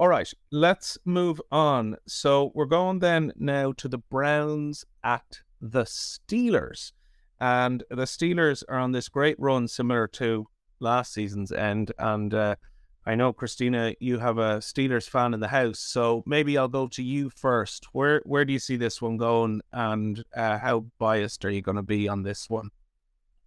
All right, let's move on. So we're going then now to the Browns at the Steelers. And the Steelers are on this great run similar to last season's end. And uh, I know, Christina, you have a Steelers fan in the house. So maybe I'll go to you first. Where where do you see this one going? And uh, how biased are you going to be on this one?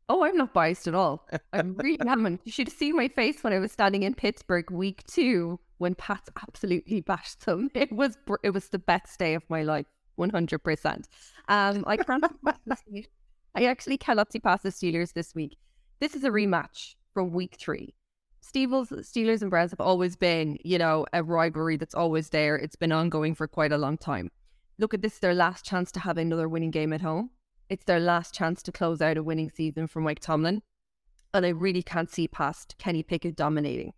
Oh, I'm not biased at all. I'm really adamant. You should have seen my face when I was standing in Pittsburgh week two when Pat absolutely bashed them. It was it was the best day of my life, one hundred percent. Um, I can't. I actually cannot see past the Steelers this week. This is a rematch from week three. Steelers, Steelers and Browns have always been, you know, a rivalry that's always there. It's been ongoing for quite a long time. Look at this, their last chance to have another winning game at home. It's their last chance to close out a winning season for Mike Tomlin. And I really can't see past Kenny Pickett dominating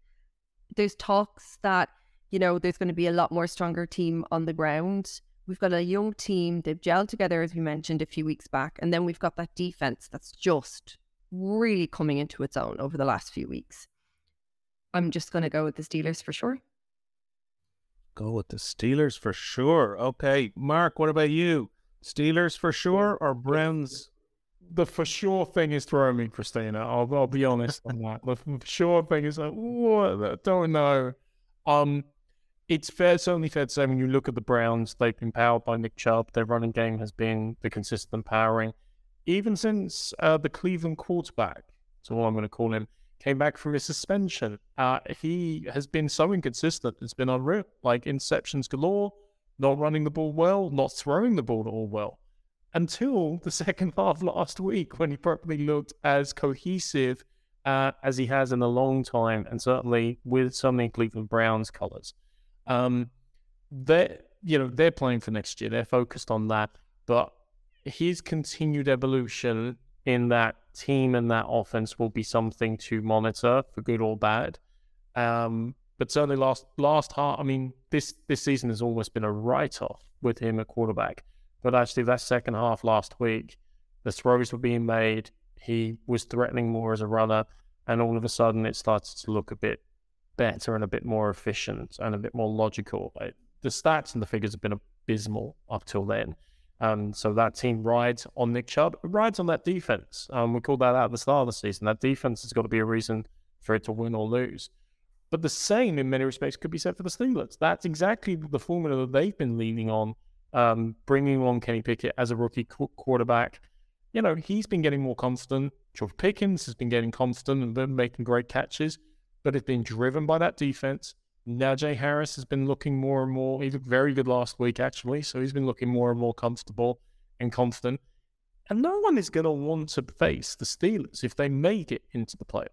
there's talks that you know there's going to be a lot more stronger team on the ground. We've got a young team. They've gelled together, as we mentioned a few weeks back, and then we've got that defense that's just really coming into its own over the last few weeks. I'm just going to go with the Steelers for sure. Go with the Steelers for sure. Okay, Mark, what about you? Steelers for sure or Browns? The for sure thing is throwing me, Christina. I'll, I'll be honest on that. The for sure thing is like, what? I don't know. Um, it's fair, certainly fair to say when you look at the Browns, they've been powered by Nick Chubb. Their running game has been the consistent powering, even since uh, the Cleveland quarterback, that's all I'm going to call him, came back from his suspension. Uh, he has been so inconsistent. It's been unreal. Like interceptions galore, not running the ball well, not throwing the ball at all well until the second half last week when he probably looked as cohesive uh, as he has in a long time, and certainly with some in Cleveland Browns colours. Um, they you know, they're playing for next year. They're focused on that, but his continued evolution in that team and that offense will be something to monitor for good or bad. Um, but certainly last last half, I mean, this this season has almost been a write off with him at quarterback. But actually, that second half last week, the throws were being made. He was threatening more as a runner, and all of a sudden, it started to look a bit better and a bit more efficient and a bit more logical. The stats and the figures have been abysmal up till then. Um, so that team rides on Nick Chubb, rides on that defense. Um, we called that out at the start of the season. That defense has got to be a reason for it to win or lose. But the same, in many respects, could be said for the Steelers. That's exactly the formula that they've been leaning on um, bringing on Kenny Pickett as a rookie qu- quarterback. You know, he's been getting more confident. George Pickens has been getting confident and been making great catches, but it's been driven by that defense. Najee Harris has been looking more and more. He looked very good last week, actually. So he's been looking more and more comfortable and confident. And no one is going to want to face the Steelers if they make it into the playoffs.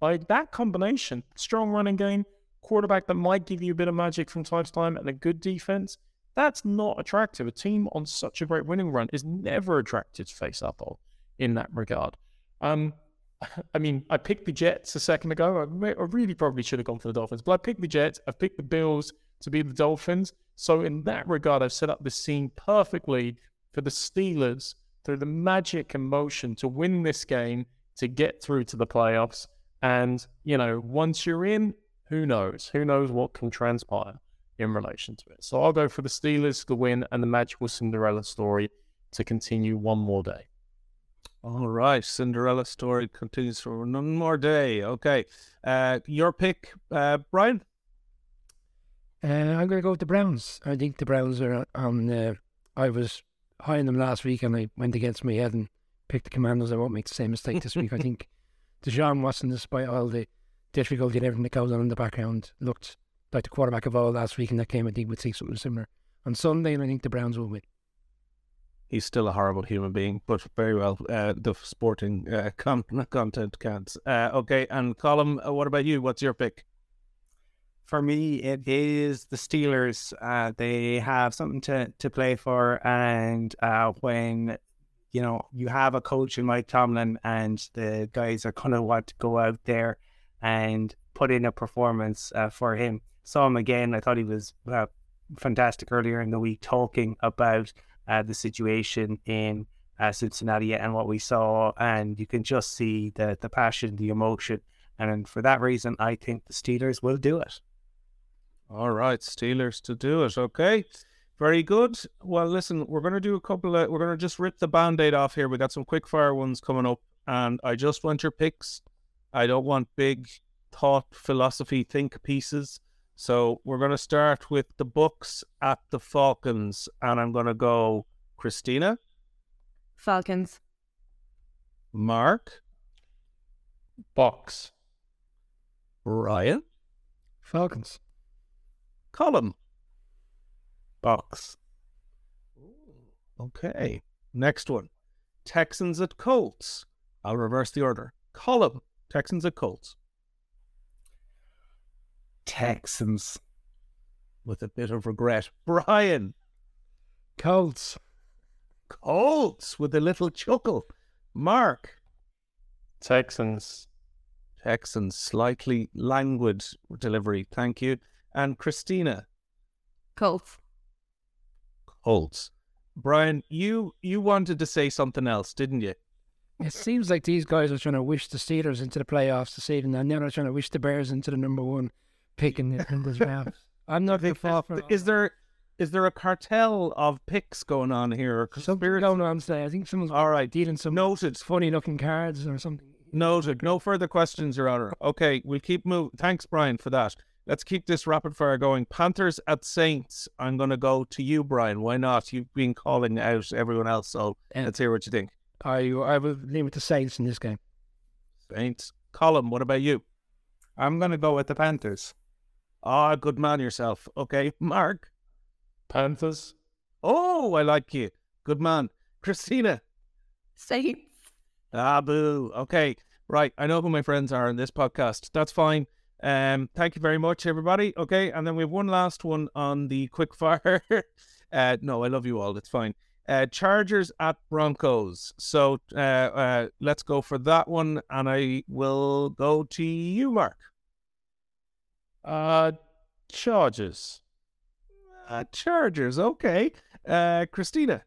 Like that combination, strong running game, quarterback that might give you a bit of magic from time to time, and a good defense, that's not attractive. A team on such a great winning run is never attractive to face up on in that regard. Um, I mean, I picked the Jets a second ago. I, I really probably should have gone for the Dolphins, but I picked the Jets. I've picked the Bills to be the Dolphins. So in that regard, I've set up the scene perfectly for the Steelers through the magic and motion to win this game to get through to the playoffs. And, you know, once you're in, who knows? Who knows what can transpire? In relation to it. So I'll go for the Steelers to win and the magical Cinderella story to continue one more day. All right, Cinderella story continues for one more day. Okay, uh, your pick, uh, Brian. Uh, I'm going to go with the Browns. I think the Browns are on. Uh, I was high on them last week, and I went against my head and picked the Commanders. I won't make the same mistake this week. I think Deshaun Watson, despite all the difficulty and everything that goes on in the background, looked like the quarterback of all last week in that game, I think we'd see something similar on Sunday, and I think the Browns will win. He's still a horrible human being, but very well. Uh, the sporting uh, con- content counts. Uh, okay, and Colm, uh, what about you? What's your pick? For me, it is the Steelers. Uh, they have something to, to play for, and uh, when you know you have a coach in Mike Tomlin, and the guys are gonna want to go out there and put in a performance for him saw him again. I thought he was uh, fantastic earlier in the week talking about uh, the situation in uh, Cincinnati and what we saw. And you can just see the, the passion, the emotion. And for that reason, I think the Steelers will do it. All right, Steelers to do it. Okay. Very good. Well, listen, we're going to do a couple of, we're going to just rip the band aid off here. We got some quick fire ones coming up, and I just want your picks. I don't want big thought, philosophy, think pieces. So we're going to start with the Bucs at the Falcons, and I'm going to go Christina, Falcons. Mark, Bucs. Ryan, Falcons. Colm. Bucs. Okay. Next one. Texans at Colts. I'll reverse the order. Colin. Texans at Colts. Texans. With a bit of regret. Brian. Colts. Colts with a little chuckle. Mark. Texans. Texans. Slightly languid delivery. Thank you. And Christina. Colts. Colts. Brian, you you wanted to say something else, didn't you? It seems like these guys are trying to wish the Steelers into the playoffs this evening, and now they're trying to wish the Bears into the number one pick in the, in the draft. I'm not the fall for Is there is there a cartel of picks going on here? Or Something conspiracy? going on today. I think someone's All right. dealing some Noted. funny looking cards or something. Noted. No further questions, Your Honor. Okay, we'll keep moving. Thanks, Brian, for that. Let's keep this rapid fire going. Panthers at Saints. I'm going to go to you, Brian. Why not? You've been calling out everyone else, so Yeah. let's hear what you think. I I will leave it to Saints in this game. Saints. Colin, what about you? I'm going to go with the Panthers. Ah, good man yourself. Okay, Mark. Panthers. Oh, I like you. Good man. Christina. Saints. Ah, boo. Okay, right. I know who my friends are in this podcast. That's fine. Um, thank you very much, everybody. Okay, and then we have one last one on the quick fire. uh, no, I love you all. It's fine. Uh, Chargers at Broncos. So uh, uh, let's go for that one, and I will go to you, Mark. Uh, Chargers. Uh, Chargers. Okay. Uh, Christina.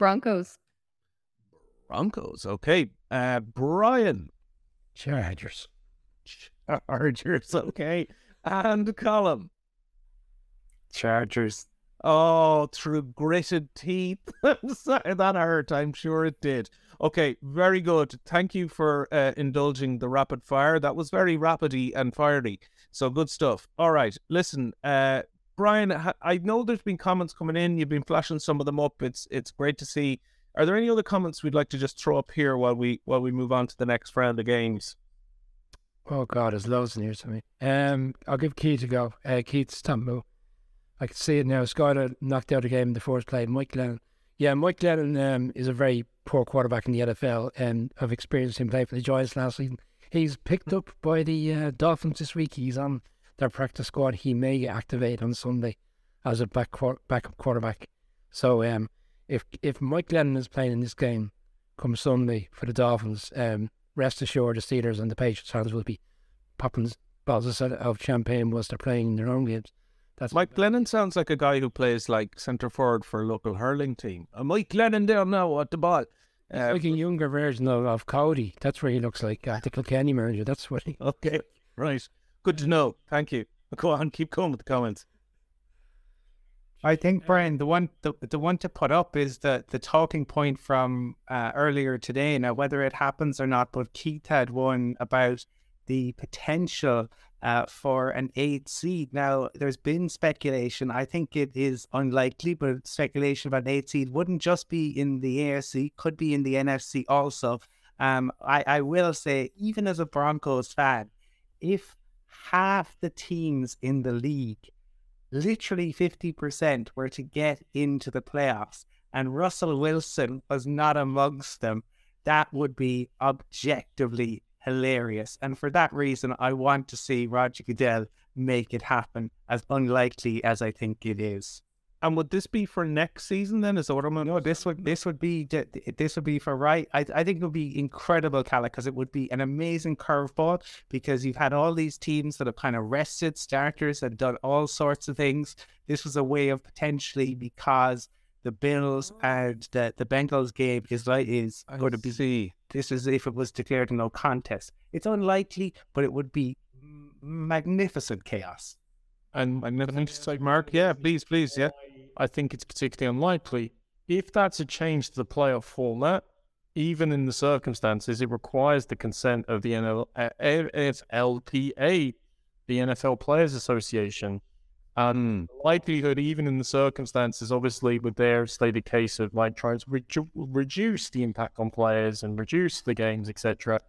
Broncos. Broncos. Okay. Uh, Brian. Chargers. Chargers. Okay. And Colin. Chargers. Oh, through gritted teeth. Sorry, that hurt. I'm sure it did. Okay, very good. Thank you for uh, indulging the rapid fire. That was very rapidy and fiery. So good stuff. All right, listen, uh, Brian. I know there's been comments coming in. You've been flashing some of them up. It's it's great to see. Are there any other comments we'd like to just throw up here while we while we move on to the next round of games? Oh God, there's loads in here to me. Um, I'll give Keith a go. Uh, Keith's Tambo. I can see it now. Skylar knocked out a game in the first play. Mike Glennon. Yeah, Mike Glennon um, is a very poor quarterback in the NFL, and I've experienced him play for the Giants last season. He's picked up by the uh, Dolphins this week. He's on their practice squad. He may activate on Sunday as a back backup quarterback. So um, if if Mike Glennon is playing in this game come Sunday for the Dolphins, um, rest assured the Steelers and the Patriots fans will be popping bottles of- champagne whilst they're playing their own games. That's Mike Glennon sounds like a guy who plays like centre forward for a local hurling team. Uh, Mike Glennon there now at the ball. He's Uh, like a younger version of, of Cody. That's where he looks like uh, the Kilkenny manager. That's what he. Okay, right. Good to know. Thank you. Go on, keep going with the comments. I think Brian, the one the, the one to put up is the the talking point from uh, earlier today. Now, whether it happens or not, but Keith had one about the potential uh, for an eight seed. Now, there's been speculation. I think it is unlikely, but speculation about an eight seed wouldn't just be in the AFC, could be in the NFC also. Um, I, I will say, even as a Broncos fan, if half the teams in the league literally 50% were to get into the playoffs and Russell Wilson was not amongst them, that would be objectively hilarious. And for that reason, I want to see Roger Goodell make it happen, as unlikely as I think it is. And would this be for next season then? Is that what I'm No, this would this would be th- th- this would be for right. I I think it would be incredible, Calla, because it would be an amazing curveball. Because you've had all these teams that have kind of rested starters and done all sorts of things. This was a way of potentially because the Bills and the the Bengals game is like is going to be. see. This is if it was declared a no contest. It's unlikely, but it would be magnificent chaos. And I just say, Mark, yeah, please, please, yeah. I think it's particularly unlikely. If that's a change to the playoff format, even in the circumstances, it requires the consent of the NL, NFLPA, the NFL Players Association. And likelihood, even in the circumstances, obviously, with their stated case of like trying to redu- reduce the impact on players and reduce the games, etc.,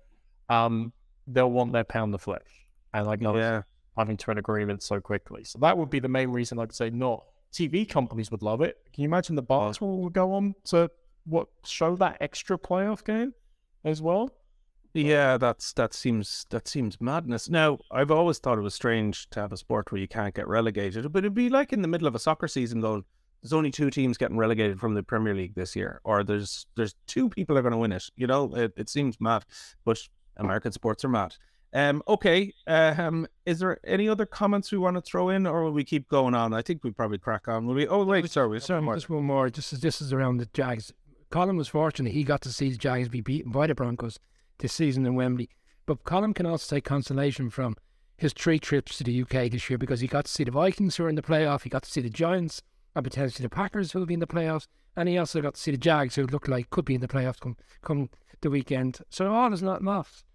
um, they'll want their pound of flesh. And like, not Yeah. having to an agreement so quickly. So that would be the main reason I'd say not. TV companies would love it. Can you imagine the basketball would go on to what show that extra playoff game as well? Yeah, that's that seems that seems madness. Now, I've always thought it was strange to have a sport where you can't get relegated, but it'd be like in the middle of a soccer season going, there's only two teams getting relegated from the Premier League this year, or there's there's two people are going to win it. You know, it, it seems mad, but American sports are mad. Um, okay. Um, is there any other comments we want to throw in, or will we keep going on? I think we probably crack on. Will we? Oh wait, sorry, Sorry, sorry. just one more. Just as this is around the Jags. Colin was fortunate; he got to see the Jags be beaten by the Broncos this season in Wembley. But Colin can also take consolation from his three trips to the UK this year because he got to see the Vikings who are in the playoff, he got to see the Giants and potentially the Packers who will be in the playoffs, and he also got to see the Jags who look like could be in the playoffs come come the weekend. So all is not lost.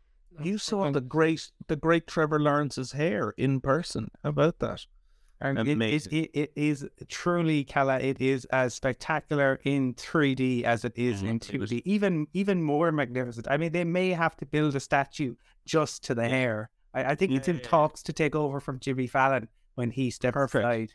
You saw the great the great Trevor Lawrence's hair in person. How about that? And it it, it is truly, Kala, it is as spectacular in 3D as it is in Mm, it was- 2D. Even even more magnificent. I mean, they may have to build a statue just to the hair. I, I think it's in talks to take over from Jimmy Fallon when he steps Perfect. aside.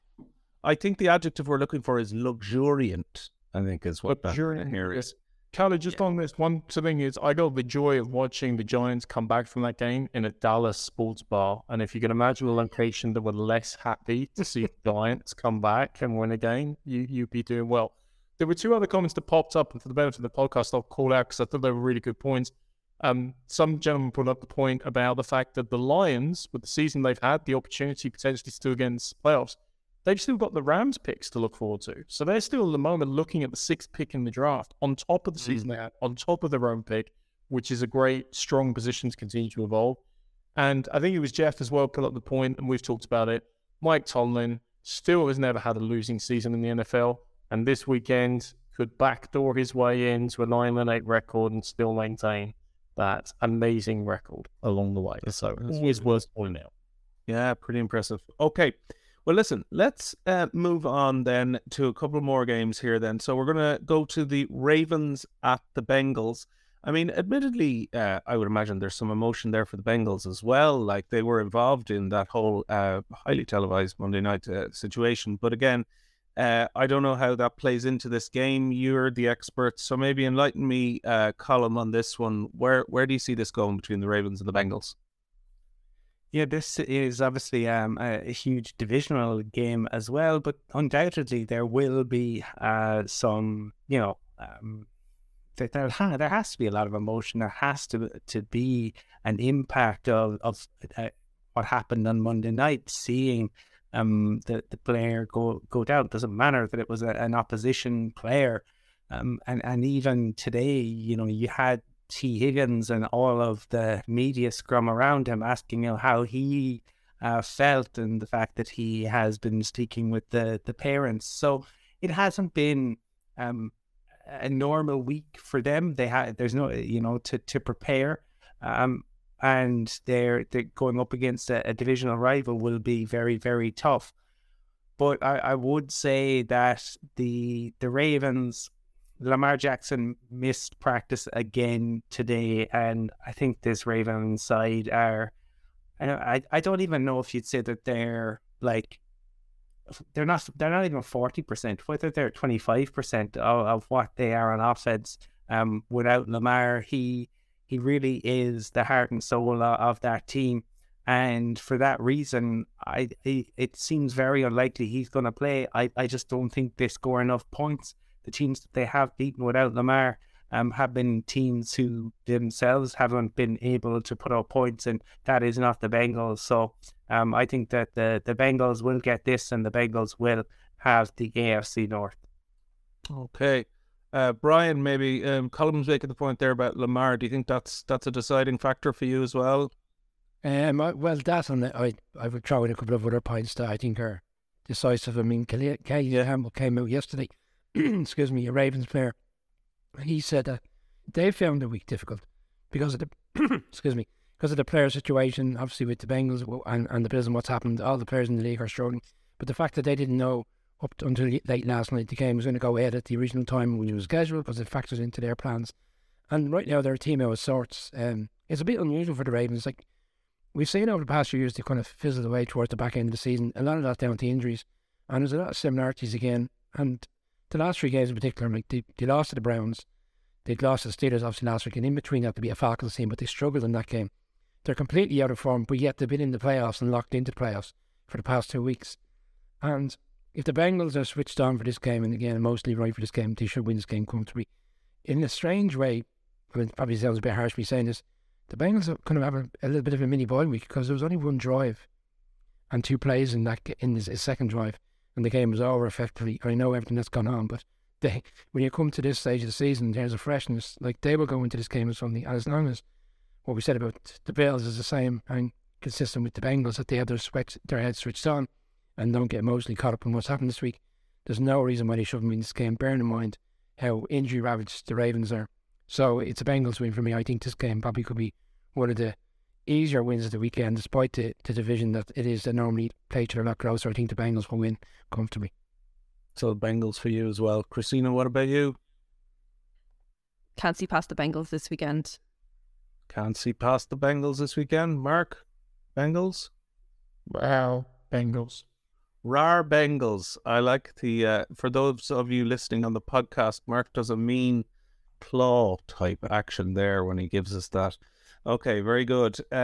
I think the adjective we're looking for is luxuriant. I think is what that Luxuriant, here yeah. is. Callie, just on this one thing is, I got the joy of watching the Giants come back from that game in a Dallas sports bar. And if you can imagine a location that were less happy to see the Giants come back and win a game, you, you'd be doing well. There were two other comments that popped up, and for the benefit of the podcast, I'll call out because I thought they were really good points. Um, some gentleman put up the point about the fact that the Lions, with the season they've had, the opportunity potentially still against playoffs, they've still got the Rams picks to look forward to. So they're still at the moment looking at the sixth pick in the draft on top of the season mm. they had, on top of their own pick, which is a great, strong position to continue to evolve. And I think it was Jeff as well put up the point, and we've talked about it. Mike Tomlin still has never had a losing season in the NFL, and this weekend could backdoor his way into a nine and eight record and still maintain that amazing record along the way. So always worth pointing out. Yeah, pretty impressive. Okay. Well, listen, let's uh, move on then to a couple more games here then. So we're going to go to the Ravens at the Bengals. I mean, admittedly, uh, I would imagine there's some emotion there for the Bengals as well. Like they were involved in that whole uh, highly televised Monday night uh, situation. But again, uh, I don't know how that plays into this game. You're the expert, so maybe enlighten me, uh, on this one. Where where do you see this going between the Ravens and the Bengals? Yeah, this is obviously um, a, huge divisional game as well, but undoubtedly there will be uh, some, you know, um, there, there, there has to be a lot of emotion. There has to to be an impact of of uh, what happened on Monday night, seeing um, the the player go go down. It doesn't matter that it was a, an opposition player, um, and and even today, you know, you had Tee Higgins and all of the media scrum around him asking him how he uh, felt and the fact that he has been speaking with the, the parents. So it hasn't been um, a normal week for them. They had there's no you know to to prepare, um, and they're they're going up against a, a divisional rival will be very very tough. But I, I would say that the the Ravens Lamar Jackson missed practice again today, and I think this Ravens side are. I don't, I, don't even know if you'd say that they're like they're not they're not even forty percent. Whether they're twenty five percent of what they are on offense. Um, without Lamar, he he really is the heart and soul of, that team, and for that reason, I it seems very unlikely he's going to play. I, I just don't think they score enough points the teams that they have beaten without Lamar um, have been teams who themselves haven't been able to put up points, and that is not the Bengals. So um, I think that the, the Bengals will get this, and the Bengals will have the AFC North. Okay. Uh, Brian, maybe um, Colin making the point there about Lamar. Do you think that's that's a deciding factor for you as well? Um, I, well, that and I, I would throw in a couple of other points that I think are decisive. I mean, Calais Campbell came out yesterday, excuse me, a Ravens player. He said that they found the week difficult because of the, excuse me, because of the player situation, obviously with the Bengals and, and the Bills and what's happened. All the players in the league are struggling. But the fact that they didn't know up until late last night the game was going to go ahead at the original time when it was scheduled because it factors into their plans. And right now they're a team out of sorts. Um, it's a bit unusual for the Ravens. Like we've seen over the past few years, they kind of fizzled away towards the back end of the season. A lot of that down to injuries, and there's a lot of similarities again. And the last three games in particular, like they, they lost to the Browns, they'd lost to the Steelers obviously last week, and in between that to be a Falcons team, but they struggled in that game. They're completely out of form, but yet they've been in the playoffs and locked into the playoffs for the past two weeks. And if the Bengals are switched on for this game, and again mostly right for this game, they should win this game comfortably. In a strange way, I mean, probably sounds a bit harsh me saying this, the Bengals are kind of have a, a little bit of a mini bye week because there was only one drive and two plays in that in his, his, second drive, and the game was over effectively. I know everything that's gone on, but they, when you come to this stage of the season, there's a freshness. Like they will go into this game with something, as long as what we said about the Bills is the same and consistent with the Bengals that they have their their heads switched on, and don't get emotionally caught up in what's happened this week. There's no reason why they shouldn't win this game. Bearing in mind how injury ravaged the Ravens are so it's a Bengals win for me. I think this game probably could be one of the easier wins of the weekend, despite the, the division that it is. They normally play each other a lot closer. I think the Bengals will win comfortably. So Bengals for you as well. Christina, what about you? Can't see past the Bengals this weekend. Can't see past the Bengals this weekend. Mark, Bengals? Wow, Bengals. Rar Bengals. I like the, uh, for those of you listening on the podcast, Mark does a mean claw type action there when he gives us that. Okay, very good. Um,